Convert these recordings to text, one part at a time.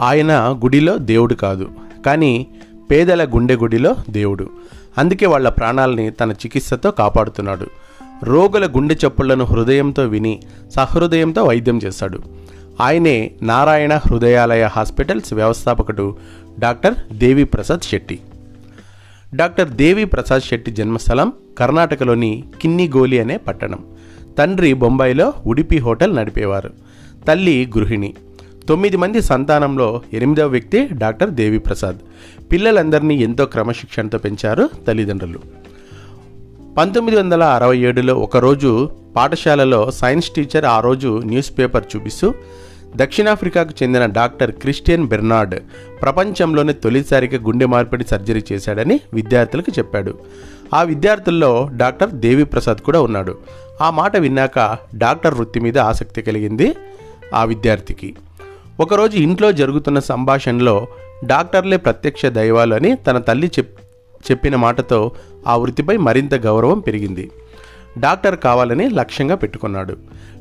ఆయన గుడిలో దేవుడు కాదు కానీ పేదల గుండె గుడిలో దేవుడు. అందుకే వాళ్ళ ప్రాణాలని తన చికిత్సతో కాపాడుతున్నాడు. రోగుల గుండె చప్పుళ్ళను హృదయంతో విని సహృదయంతో వైద్యం చేశాడు ఆయనే నారాయణ హృదయాలయ హాస్పిటల్స్ వ్యవస్థాపకుడు డాక్టర్ దేవి ప్రసాద్ శెట్టి. డాక్టర్ దేవి ప్రసాద్ శెట్టి జన్మస్థలం కర్ణాటకలోని కిన్నిగోలి అనే పట్టణం. తండ్రి బొంబాయిలో ఉడిపి హోటల్ నడిపేవారు. తల్లి గృహిణి. తొమ్మిది మంది సంతానంలో ఎనిమిదవ వ్యక్తి డాక్టర్ దేవిప్రసాద్. పిల్లలందరినీ ఎంతో క్రమశిక్షణతో పెంచారు తల్లిదండ్రులు. పంతొమ్మిది వందల అరవై ఏడులో ఒకరోజు పాఠశాలలో సైన్స్ టీచర్ ఆ రోజు న్యూస్ పేపర్ చూపిస్తూ దక్షిణాఫ్రికాకు చెందిన డాక్టర్ క్రిస్టియన్ బెర్నార్డ్ ప్రపంచంలోనే తొలిసారిగా గుండె మార్పిడి సర్జరీ చేశాడని విద్యార్థులకు చెప్పాడు. ఆ విద్యార్థుల్లో డాక్టర్ దేవిప్రసాద్ కూడా ఉన్నాడు. ఆ మాట విన్నాక డాక్టర్ వృత్తి మీద ఆసక్తి కలిగింది ఆ విద్యార్థికి. ఒకరోజు ఇంట్లో జరుగుతున్న సంభాషణలో డాక్టర్లే ప్రత్యక్ష దైవాలు అని తన తల్లి చెప్ చెప్పిన మాటతో ఆ వృత్తిపై మరింత గౌరవం పెరిగింది. డాక్టర్ కావాలని లక్ష్యంగా పెట్టుకున్నాడు.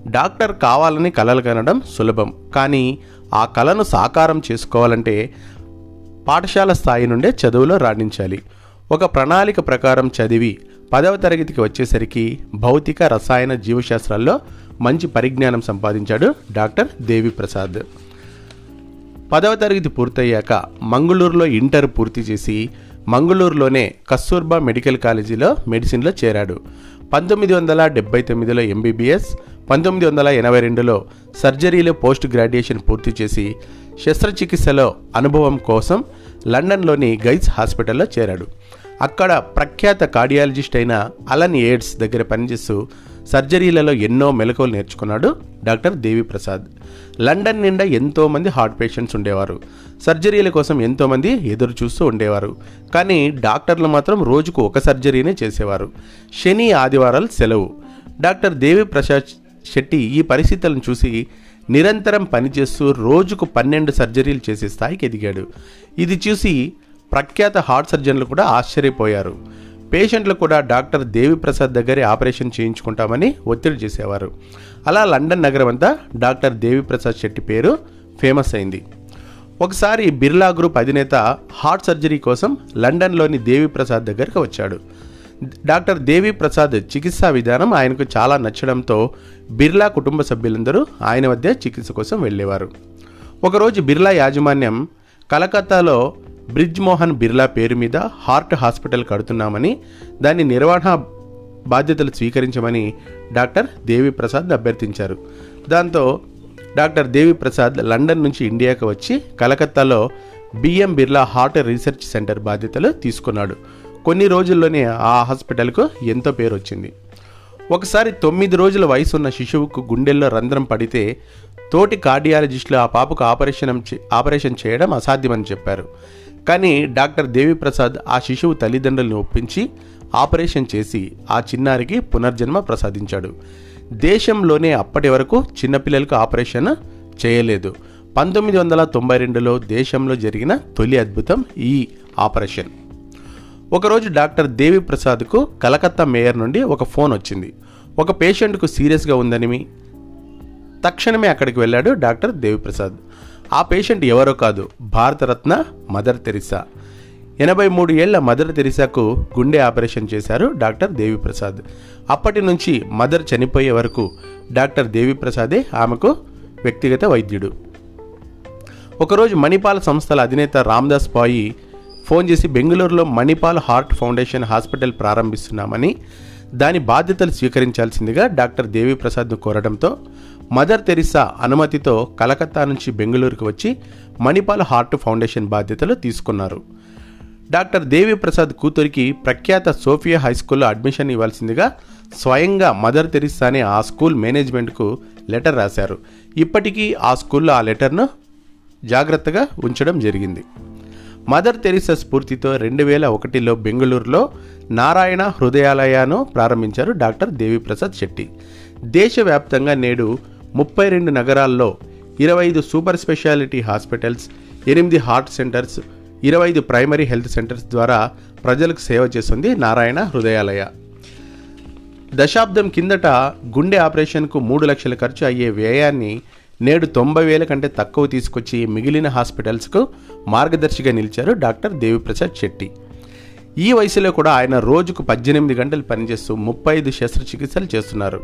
డాక్టర్ కావాలని కలలు కనడం సులభం కానీ ఆ కళను సాకారం చేసుకోవాలంటే పాఠశాల స్థాయి నుండే చదువులో రాణించాలి. ఒక ప్రణాళిక ప్రకారం చదివి పదవ తరగతికి వచ్చేసరికి భౌతిక రసాయన జీవశాస్త్రాల్లో మంచి పరిజ్ఞానం సంపాదించాడు డాక్టర్ దేవి ప్రసాద్ పదవ తరగతి పూర్తయ్యాక మంగళూరులో ఇంటర్ పూర్తి చేసి మంగళూరులోనే కస్తూర్బా మెడికల్ కాలేజీలో మెడిసిన్లో చేరాడు. పంతొమ్మిది వందల డెబ్బై తొమ్మిదిలో ఎంబీబీఎస్ పంతొమ్మిది వందల ఎనభై రెండులో సర్జరీలో పోస్ట్ గ్రాడ్యుయేషన్ పూర్తి చేసి శస్త్రచికిత్సలో అనుభవం కోసం లండన్లోని గైజ్ హాస్పిటల్లో చేరాడు. అక్కడ ప్రఖ్యాత కార్డియాలజిస్ట్ అయిన అలన్ ఎయిడ్స్ దగ్గర పనిచేస్తూ సర్జరీలలో ఎన్నో మెలకువలు నేర్చుకున్నాడు డాక్టర్ దేవిప్రసాద్ లండన్ నిండా ఎంతోమంది హార్ట్ పేషెంట్స్ ఉండేవారు. సర్జరీల కోసం ఎంతోమంది ఎదురు చూస్తూ ఉండేవారు. కానీ డాక్టర్లు మాత్రం రోజుకు ఒక సర్జరీనే చేసేవారు. శని ఆదివారాలు సెలవు. డాక్టర్ దేవిప్రసాద్ శెట్టి ఈ పరిస్థితులను చూసి నిరంతరం పనిచేస్తూ రోజుకు పన్నెండు సర్జరీలు చేసే స్థాయికి ఎదిగాడు. ఇది చూసి ప్రఖ్యాత హార్ట్ సర్జన్లు కూడా ఆశ్చర్యపోయారు. పేషెంట్లు కూడా డాక్టర్ దేవిప్రసాద్ దగ్గరే ఆపరేషన్ చేయించుకుంటామని ఒత్తిడి చేసేవారు. అలా లండన్ నగరం అంతా డాక్టర్ దేవిప్రసాద్ శెట్టి పేరు ఫేమస్ అయింది. ఒకసారి బిర్లా గ్రూప్ అధినేత హార్ట్ సర్జరీ కోసం లండన్లోని దేవిప్రసాద్ దగ్గరికి దగ్గరకు వచ్చాడు. డాక్టర్ దేవి ప్రసాద్ చికిత్సా విధానం ఆయనకు చాలా నచ్చడంతో బిర్లా కుటుంబ సభ్యులందరూ ఆయన వద్ద చికిత్స కోసం వెళ్ళేవారు. ఒకరోజు బిర్లా యాజమాన్యం కలకత్తాలో బ్రిడ్జ్ మోహన్ బిర్లా పేరు మీద హార్ట్ హాస్పిటల్ కడుతున్నామని దాని నిర్వహణ బాధ్యతలు స్వీకరించమని డాక్టర్ దేవి ప్రసాద్ అభ్యర్థించారు. దాంతో డాక్టర్ దేవి ప్రసాద్ లండన్ నుంచి ఇండియాకు వచ్చి కలకత్తాలో BM Birla heart research centre బాధ్యతలు తీసుకున్నాడు. కొన్ని రోజుల్లోనే ఆ హాస్పిటల్కు ఎంతో పేరు వచ్చింది. ఒకసారి తొమ్మిది రోజుల వయసు ఉన్న శిశువుకు గుండెల్లో రంధ్రం పడితే తోటి కార్డియాలజిస్టులు ఆ పాపకు ఆపరేషన్ ఆపరేషన్ చేయడం అసాధ్యమని చెప్పారు. కానీ డాక్టర్ దేవిప్రసాద్ ఆ శిశువు తల్లిదండ్రులను ఒప్పించి ఆపరేషన్ చేసి ఆ చిన్నారికి పునర్జన్మ ప్రసాదించాడు. దేశంలోనే అప్పటి వరకు చిన్నపిల్లలకు ఆపరేషన్ చేయలేదు. పంతొమ్మిది వందల తొంభై రెండులో దేశంలో జరిగిన తొలి అద్భుతం ఈ ఆపరేషన్. ఒకరోజు డాక్టర్ దేవి ప్రసాద్కు కలకత్తా మేయర్ నుండి ఒక ఫోన్ వచ్చింది. ఒక పేషెంట్కు సీరియస్గా ఉందని తక్షణమే అక్కడికి వెళ్ళాడు డాక్టర్ దేవిప్రసాద్. ఆ పేషెంట్ ఎవరో కాదు భారతరత్న మదర్ తెరిసా. ఎనభై మూడు ఏళ్ళ మదర్ తెరిసాకు గుండె ఆపరేషన్ చేశారు డాక్టర్ దేవిప్రసాద్. అప్పటి నుంచి మదర్ చనిపోయే వరకు డాక్టర్ దేవిప్రసాదే ఆమెకు వ్యక్తిగత వైద్యుడు. ఒకరోజు మణిపాల్ సంస్థల అధినేత రామ్దాస్ పాయి ఫోన్ చేసి బెంగళూరులో మణిపాల్ హార్ట్ ఫౌండేషన్ హాస్పిటల్ ప్రారంభిస్తున్నామని దాని బాధ్యతలు స్వీకరించాల్సిందిగా డాక్టర్ దేవిప్రసాద్ను కోరడంతో మదర్ తెరిసా అనుమతితో కలకత్తా నుంచి బెంగళూరుకు వచ్చి మణిపాల్ హార్ట్ ఫౌండేషన్ బాధ్యతలు తీసుకున్నారు. డాక్టర్ దేవి ప్రసాద్ కూతురికి ప్రఖ్యాత సోఫియా హై స్కూల్లో అడ్మిషన్ ఇవ్వాల్సిందిగా స్వయంగా మదర్ తెరిసానే ఆ స్కూల్ మేనేజ్మెంట్కు లెటర్ రాశారు. ఇప్పటికీ ఆ స్కూల్లో ఆ లెటర్ను జాగ్రత్తగా ఉంచడం జరిగింది. మదర్ తెరిసా స్ఫూర్తితో రెండు వేల ఒకటిలో బెంగళూరులో నారాయణ హృదయాలయాను ప్రారంభించారు డాక్టర్ దేవిప్రసాద్ శెట్టి. దేశవ్యాప్తంగా నేడు ముప్పై రెండు నగరాల్లో ఇరవై ఐదు సూపర్ స్పెషాలిటీ హాస్పిటల్స్ ఎనిమిది హార్ట్ సెంటర్స్ ఇరవై ఐదు ప్రైమరీ హెల్త్ సెంటర్స్ ద్వారా ప్రజలకు సేవ చేస్తుంది నారాయణ హృదయాలయ. దశాబ్దం కిందట గుండె ఆపరేషన్కు మూడు లక్షల ఖర్చు అయ్యే వ్యయాన్ని నేడు తొంభై వేల కంటే తక్కువ తీసుకొచ్చి మిగిలిన హాస్పిటల్స్కు మార్గదర్శిగా నిలిచారు డాక్టర్ దేవిప్రసాద్ శెట్టి. ఈ వయసులో కూడా ఆయన రోజుకు పద్దెనిమిది గంటలు పనిచేస్తూ ముప్పై ఐదు శస్త్రచికిత్సలు చేస్తున్నారు.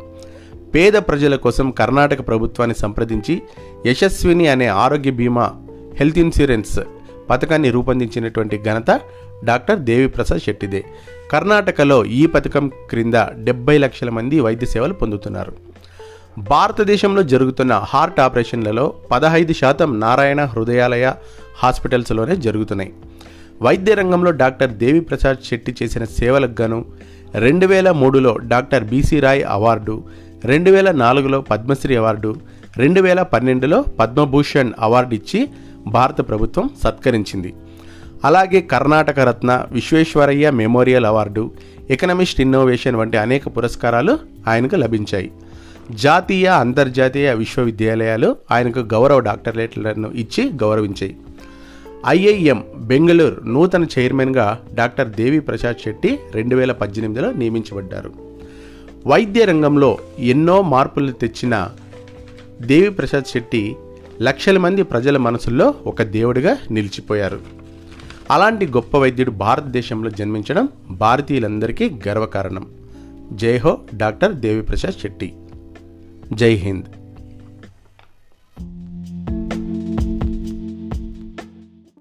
పేద ప్రజల కోసం కర్ణాటక ప్రభుత్వాన్ని సంప్రదించి యశస్విని అనే ఆరోగ్య బీమా హెల్త్ ఇన్సూరెన్స్ పథకాన్ని రూపొందించినటువంటి ఘనత డాక్టర్ దేవిప్రసాద్ శెట్టిదే. కర్ణాటకలో ఈ పథకం క్రింద డెబ్బై లక్షల మంది వైద్య సేవలు పొందుతున్నారు. భారతదేశంలో జరుగుతున్న హార్ట్ ఆపరేషన్లలో పదహైదు శాతం నారాయణ హృదయాలయ హాస్పిటల్స్లోనే జరుగుతున్నాయి. వైద్య రంగంలో డాక్టర్ దేవిప్రసాద్ శెట్టి చేసిన సేవలకు గాను రెండు వేల మూడులో డాక్టర్ బీసీ రాయ్ అవార్డు రెండు వేల నాలుగులో పద్మశ్రీ అవార్డు రెండు వేల పన్నెండులో పద్మభూషణ్ అవార్డు ఇచ్చి భారత ప్రభుత్వం సత్కరించింది. అలాగే Karnataka Ratna Visvesvaraya memorial award economist innovation వంటి అనేక పురస్కారాలు ఆయనకు లభించాయి. జాతీయ అంతర్జాతీయ విశ్వవిద్యాలయాలు ఆయనకు గౌరవ డాక్టరేట్లను ఇచ్చి గౌరవించాయి. ఐఐఎం బెంగళూరు నూతన చైర్మన్గా డాక్టర్ దేవి ప్రసాద్ శెట్టి రెండు వేల పద్దెనిమిదిలో నియమించబడ్డారు. వైద్య రంగంలో ఎన్నో మార్పులు తెచ్చిన దేవి ప్రసాద్ శెట్టి లక్షల మంది ప్రజల మనసుల్లో ఒక దేవుడిగా నిలిచిపోయారు. అలాంటి గొప్ప వైద్యుడు భారతదేశంలో జన్మించడం భారతీయులందరికీ గర్వకారణం. జై హో డాక్టర్ దేవిప్రసాద్ శెట్టి. జై హింద్.